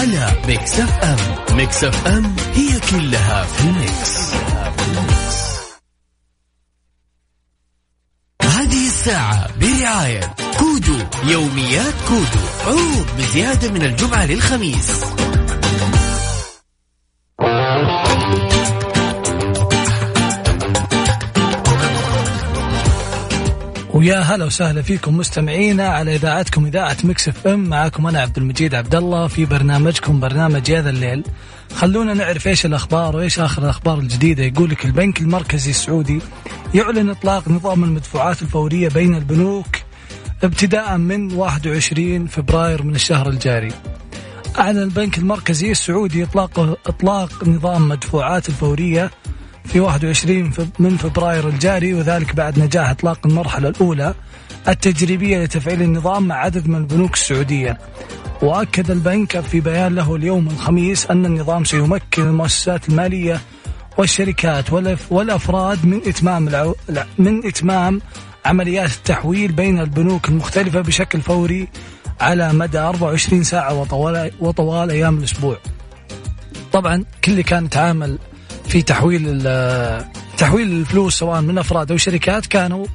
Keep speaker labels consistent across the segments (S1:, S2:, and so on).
S1: على Mix FM Mix FM هي كلها في ال Mix هذه الساعة برعاية كودو يوميات كودو. عروض بزيادة من الجمعة للخميس.
S2: ويا هلا وسهلا فيكم مستمعينا على إذاعتكم إذاعة Mix FM. معاكم أنا عبد المجيد عبد الله في برنامجكم برنامج هذا الليل. خلونا نعرف إيش الأخبار وإيش آخر الأخبار الجديدة. يقول لك البنك المركزي السعودي يعلن إطلاق نظام المدفوعات الفورية بين البنوك ابتداء من 21 فبراير من الشهر الجاري. أعلن البنك المركزي السعودي إطلاق إطلاق نظام مدفوعات الفورية في 21 من فبراير الجاري وذلك بعد نجاح إطلاق المرحلة الأولى التجريبية لتفعيل النظام مع عدد من البنوك السعودية. وأكد البنك في بيان له اليوم الخميس أن النظام سيمكن المؤسسات المالية والشركات والأفراد من إتمام العو... من إتمام عمليات التحويل بين البنوك المختلفة بشكل فوري على مدى 24 ساعة وطوال, وطوال أيام الأسبوع. طبعا كل اللي كان يتعامل في تحويل تحويل الفلوس سواء من أفراد أو شركات كانوا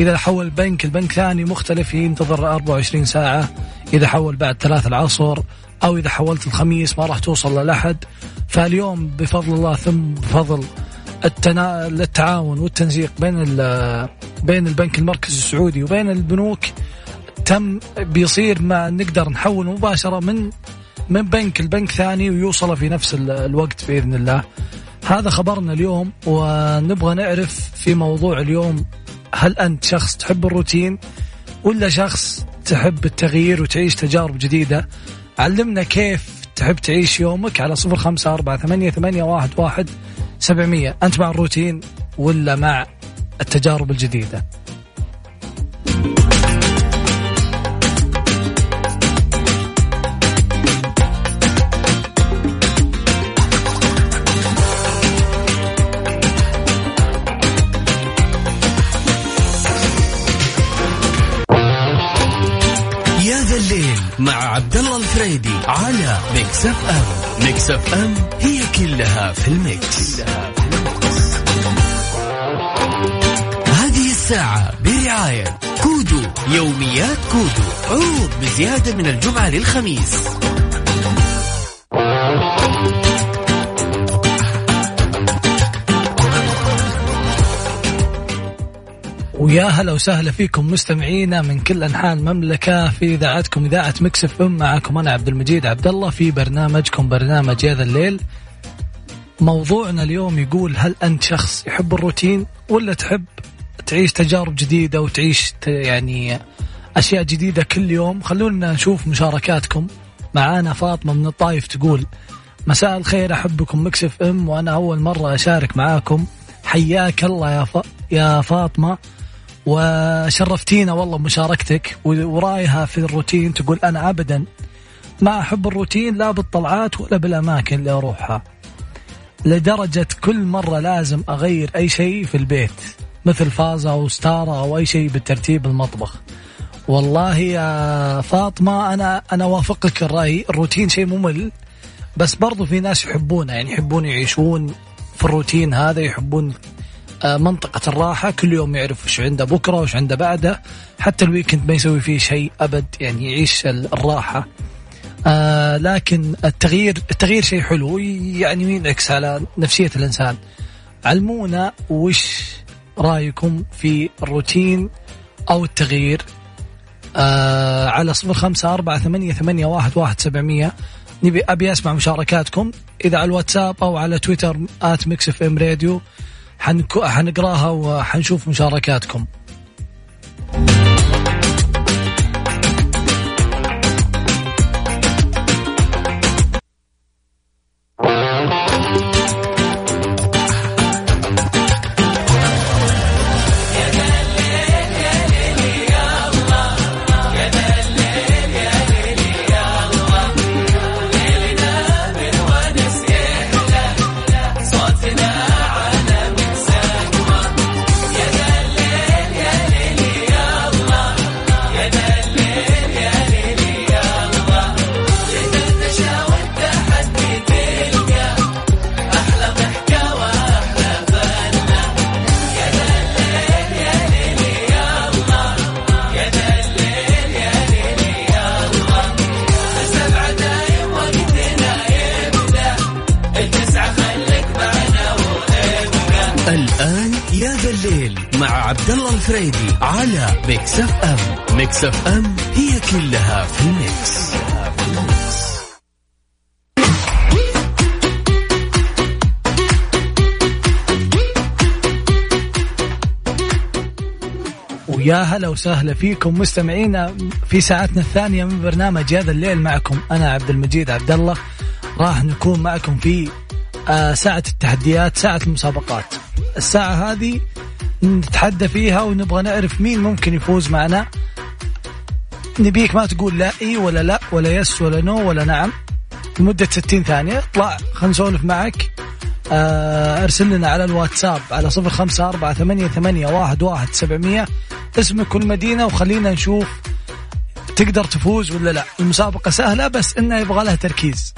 S2: إذا حول بنك البنك ثاني مختلف ينتظر 24 ساعة. إذا حول بعد ثلاث العصر أو إذا حولت الخميس ما راح توصل للاحد فاليوم بفضل الله ثم بفضل التنا... التعاون والتنسيق بين بين البنك المركزي السعودي وبين البنوك. تم بيصير ما نقدر نحول مباشرة من من بنك لبنك ثاني ويوصل في نفس الوقت بإذن الله. هذا خبرنا اليوم ونبغى نعرف في موضوع اليوم هل أنت شخص تحب الروتين ولا شخص تحب التغيير وتعيش تجارب جديدة؟ علمنا كيف تحب تعيش يومك على صفر خمسة أربعة ثمانية, ثمانية واحد, واحد سبعمية. أنت مع الروتين ولا مع التجارب الجديدة؟
S1: مع عبد الله الفريدي على Mix FM Mix FM هي كلها في ال Mix, هذه الساعة برعاية كودو يوميات كودو عروض بزيادة من الجمعة للخميس.
S2: ويا هلا وسهلا فيكم مستمعينا من كل أنحاء المملكة في إذاعتكم إذاعة Mix FM معكم أنا عبد المجيد عبد الله في برنامجكم برنامج هذا الليل. موضوعنا اليوم يقول هل أنت شخص يحب الروتين ولا تحب تعيش تجارب جديدة وتعيش يعني أشياء جديدة كل يوم؟ خلونا نشوف مشاركاتكم. معانا فاطمة من الطايف تقول مساء الخير أحبكم Mix FM وأنا أول مرة أشارك معاكم حياك الله يا ف... يا فاطمة وشرفتينا والله بمشاركتك ورأيها في الروتين تقول أنا أبدا ما أحب الروتين لا بالطلعات ولا بالأماكن اللي أروحها لدرجة كل مرة لازم أغير أي شيء في البيت مثل فازة أو ستارة أو أي شيء بالترتيب المطبخ. والله يا فاطمة أنا أنا وافقك الرأي الروتين شيء ممل بس برضو في ناس يحبونه يعني يحبون يعيشون في الروتين هذا يحبون منطقة الراحة. كل يوم يعرف وش عنده بكرة وش عنده بعده. حتى الويكند ما يسوي فيه شيء أبد يعني يعيش الراحة. آه لكن التغيير التغيير شيء حلو يعني ينعكس على نفسية الإنسان. علمونا وش رأيكم في الروتين أو التغيير؟ آه على صفر خمسة أربعة ثمانية, ثمانية واحد, واحد سبعمية. نبي أبي أسمع مشاركاتكم إذا على الواتساب أو على تويتر at Mix FM Radio حنقراها وحنشوف مشاركاتكم.
S1: مع عبد الله الفريدي على Mix FM Mix FM هي كلها في ال mix
S2: ويا هلا وسهلا فيكم مستمعينا في ساعتنا الثانية من برنامج يا ذا الليل معكم أنا عبد المجيد عبد الله راح نكون معكم في آه، ساعة التحديات ساعة المسابقات. الساعة هذه نتحدى فيها ونبغى نعرف مين ممكن يفوز معنا. نبيك ما تقول لا إي ولا لا ولا yes ولا no ولا نعم. لمدة 60 ثانية. اطلع خلينا نسولف معك. آه، أرسل لنا على الواتساب على صفر خمسة أربعة ثمانية, ثمانية واحد, واحد سبعمية. اسمك والمدينة وخلينا نشوف تقدر تفوز ولا لا. المسابقة سهلة بس إنها يبغى لها تركيز.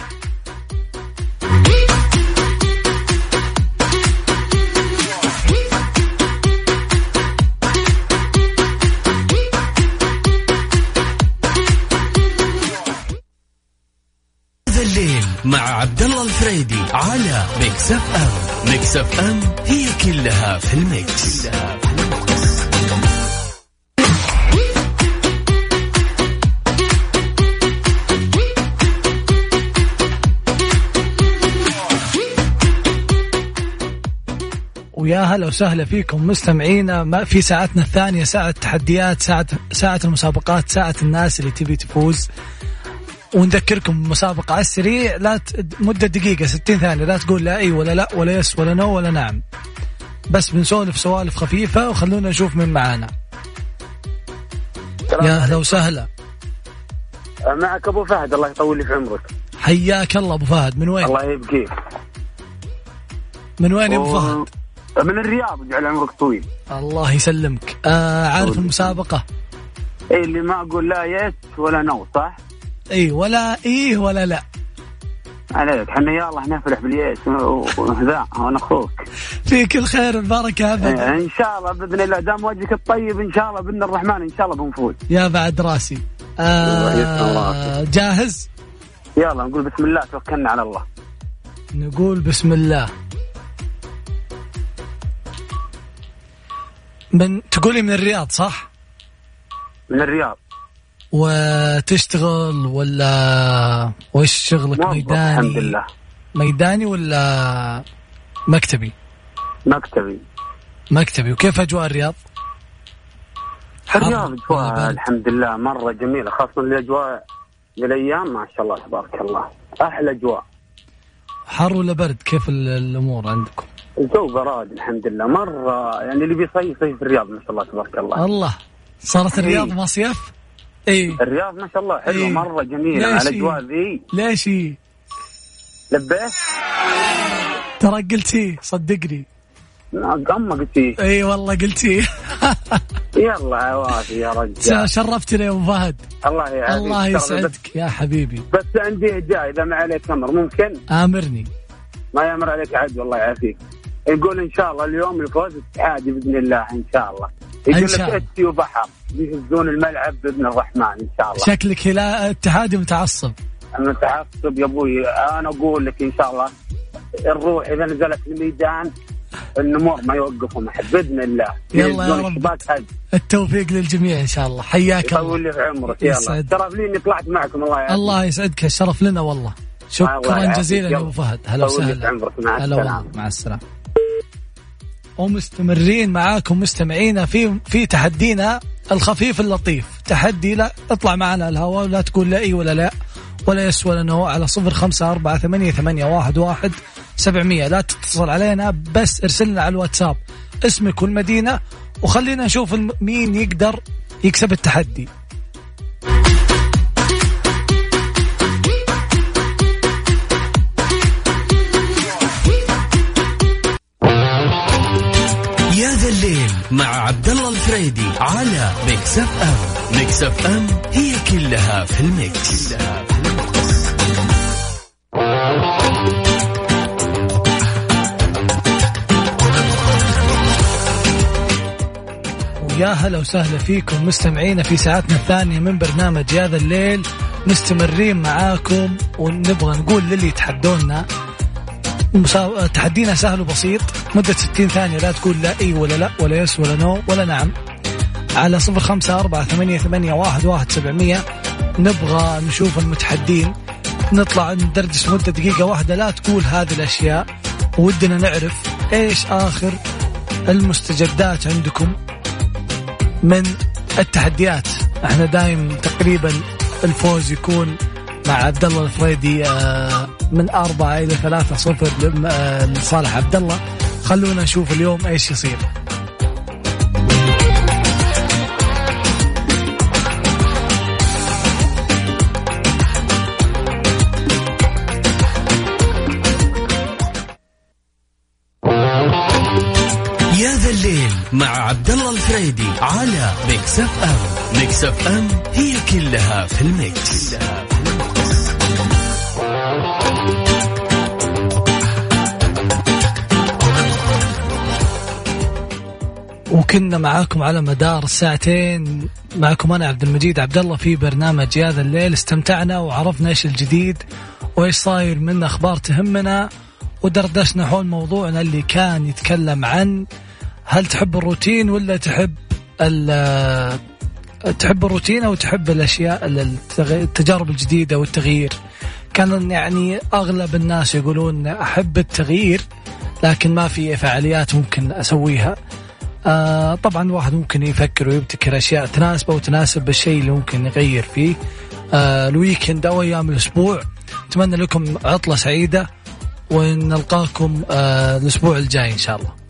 S1: مع عبد الله الفريدي على Mix FM Mix FM هي كلها في ال mix, كلها في ال mix.
S2: ويا هلا وسهلا فيكم مستمعينا ما في ساعتنا الثانية ساعة تحديات ساعة ساعة المسابقات ساعة الناس اللي تبي تفوز. ونذكركم بمسابقة على السريع لا ت... مدة دقيقة 60 ثانية لا تقول لا إي ولا لا ولا yes ولا no ولا نعم. بس بنسولف سوالف خفيفة وخلونا نشوف من معانا. يا أهلا وسهلا.
S3: معك أبو فهد الله يطول لي في عمرك.
S2: حياك الله أبو فهد من وين؟
S3: الله يبقيك.
S2: من وين يا أبو فهد؟
S3: من الرياض جعل عمرك طويل.
S2: الله يسلمك. آه عارف المسابقة؟
S3: اي اللي ما أقول لا yes ولا no صح؟
S2: اي ولا إيه ولا لا.
S3: عليك إحنا يلا نفرح بالياس وأنا أخوك.
S2: فيك الخير والبركه ابدا
S3: إن شاء الله بإذن الله دام وجهك الطيب إن شاء الله بإذن الرحمن إن شاء الله بنفوز.
S2: يا بعد راسي. آه جاهز؟
S3: يلا نقول بسم الله توكلنا على الله.
S2: نقول بسم الله. من تقولي من الرياض صح؟
S3: من الرياض.
S2: وتشتغل ولا وش شغلك؟ ميداني؟
S3: الحمد لله.
S2: ميداني ولا مكتبي؟
S3: مكتبي.
S2: مكتبي. وكيف أجواء الرياض؟
S3: الرياض أجواء الحمد لله مرة جميلة خاصة الأجواء الأيام ما شاء الله تبارك الله. أحلى أجواء.
S2: حر ولا برد؟ كيف الأمور عندكم؟
S3: الجو براد الحمد لله. مرة يعني اللي بيصيف يصيف في الرياض ما شاء الله تبارك الله.
S2: الله. صارت الرياض
S3: إيه.
S2: مصيف؟ إي.
S3: الرياض ما شاء الله حلوة إيه؟ مرة جميلة على الأجواء ذي.
S2: ليش؟
S3: لبيت؟
S2: ترى قلتي صدقني.
S3: اما قلتي.
S2: إي والله قلتي.
S3: يلا عوافي يا رجال.
S2: شرفتنا يا أبو فهد.
S3: الله يعافيك
S2: الله يسعدك يا حبيبي.
S3: بس عندي هدايا إذا ما عليك أمر. ممكن؟
S2: آمرني.
S3: ما يأمر عليك عد والله يعافيك. يقول إن شاء الله اليوم الفوز اتحادي بإذن الله إن شاء الله. يقول لك اتي وبحر بيهزون الملعب باذن الرحمن إن شاء الله.
S2: شكلك هلال اتحادي متعصب.
S3: متعصب يا أبوي أنا أقول لك إن شاء الله الروح إذا نزلت الميدان النمور ما يوقفهم أحد بإذن الله.
S2: يلا يا رب. التوفيق للجميع إن شاء الله. حياك الله.
S3: يطول لي في عمرك يلا. شرف لي إني طلعت معكم الله يعافيك.
S2: الله يسعدك. الشرف لنا والله. شكرا جزيلا يا أبو فهد. هلا وسهلا. هلا والله. مع السلامة. ومستمرين معاكم مستمعينا في في تحدينا الخفيف اللطيف. تحدي لا اطلع معنا الهواء ولا تقول لا إي ولا لا ولا yes ولا no على صفر خمسة أربعة ثمانية, ثمانية واحد, واحد سبعمية. لا تتصل علينا بس ارسلنا على الواتساب اسمك والمدينة وخلينا نشوف مين يقدر يكسب التحدي.
S1: مع عبد الله الفريدي على Mix FM Mix FM هي كلها في ال mix, كلها في.
S2: ويا هلا وسهلا فيكم مستمعينا في ساعتنا الثانية من برنامج هذا الليل مستمرين معاكم ونبغى نقول للي يتحدونا تحدينا سهل وبسيط. مدة 60 ثانية. لا تقول لا إي ولا لا ولا يس ولا نو ولا نعم. على صفر خمسة أربعة ثمانية, ثمانية واحد, واحد سبعمية. نبغى نشوف المتحدين. نطلع ندردش مدة دقيقة واحدة. لا تقول هذه الأشياء. ودنا نعرف إيش آخر المستجدات عندكم من التحديات. إحنا دايم تقريبا الفوز يكون مع عبد الله الفريدي آه، من أربعة إلى ثلاثة صفر آه، لصالح عبد الله خلونا نشوف اليوم إيش يصير.
S1: مع عبد الله الفريدي على Mix FM Mix FM هي كلها في ال mix, كلها في ال mix.
S2: وكنا معاكم على مدار الساعتين معكم أنا عبد المجيد عبد الله في برنامج يا ذا الليل. استمتعنا وعرفنا إيش الجديد وإيش صاير من أخبار تهمنا ودردشنا حول موضوعنا اللي كان يتكلم عن هل تحب الروتين ولا تحب تحب الروتين أو تحب الأشياء التجارب الجديدة والتغيير. كان يعني أغلب الناس يقولون أحب التغيير لكن ما في فعاليات ممكن أسويها. آه طبعا الواحد ممكن يفكر ويبتكر أشياء تناسبه وتناسب الشيء اللي ممكن يغير فيه. آه الويكند أو أيام الأسبوع. أتمنى لكم عطلة سعيدة ونلقاكم آه الأسبوع الجاي إن شاء الله.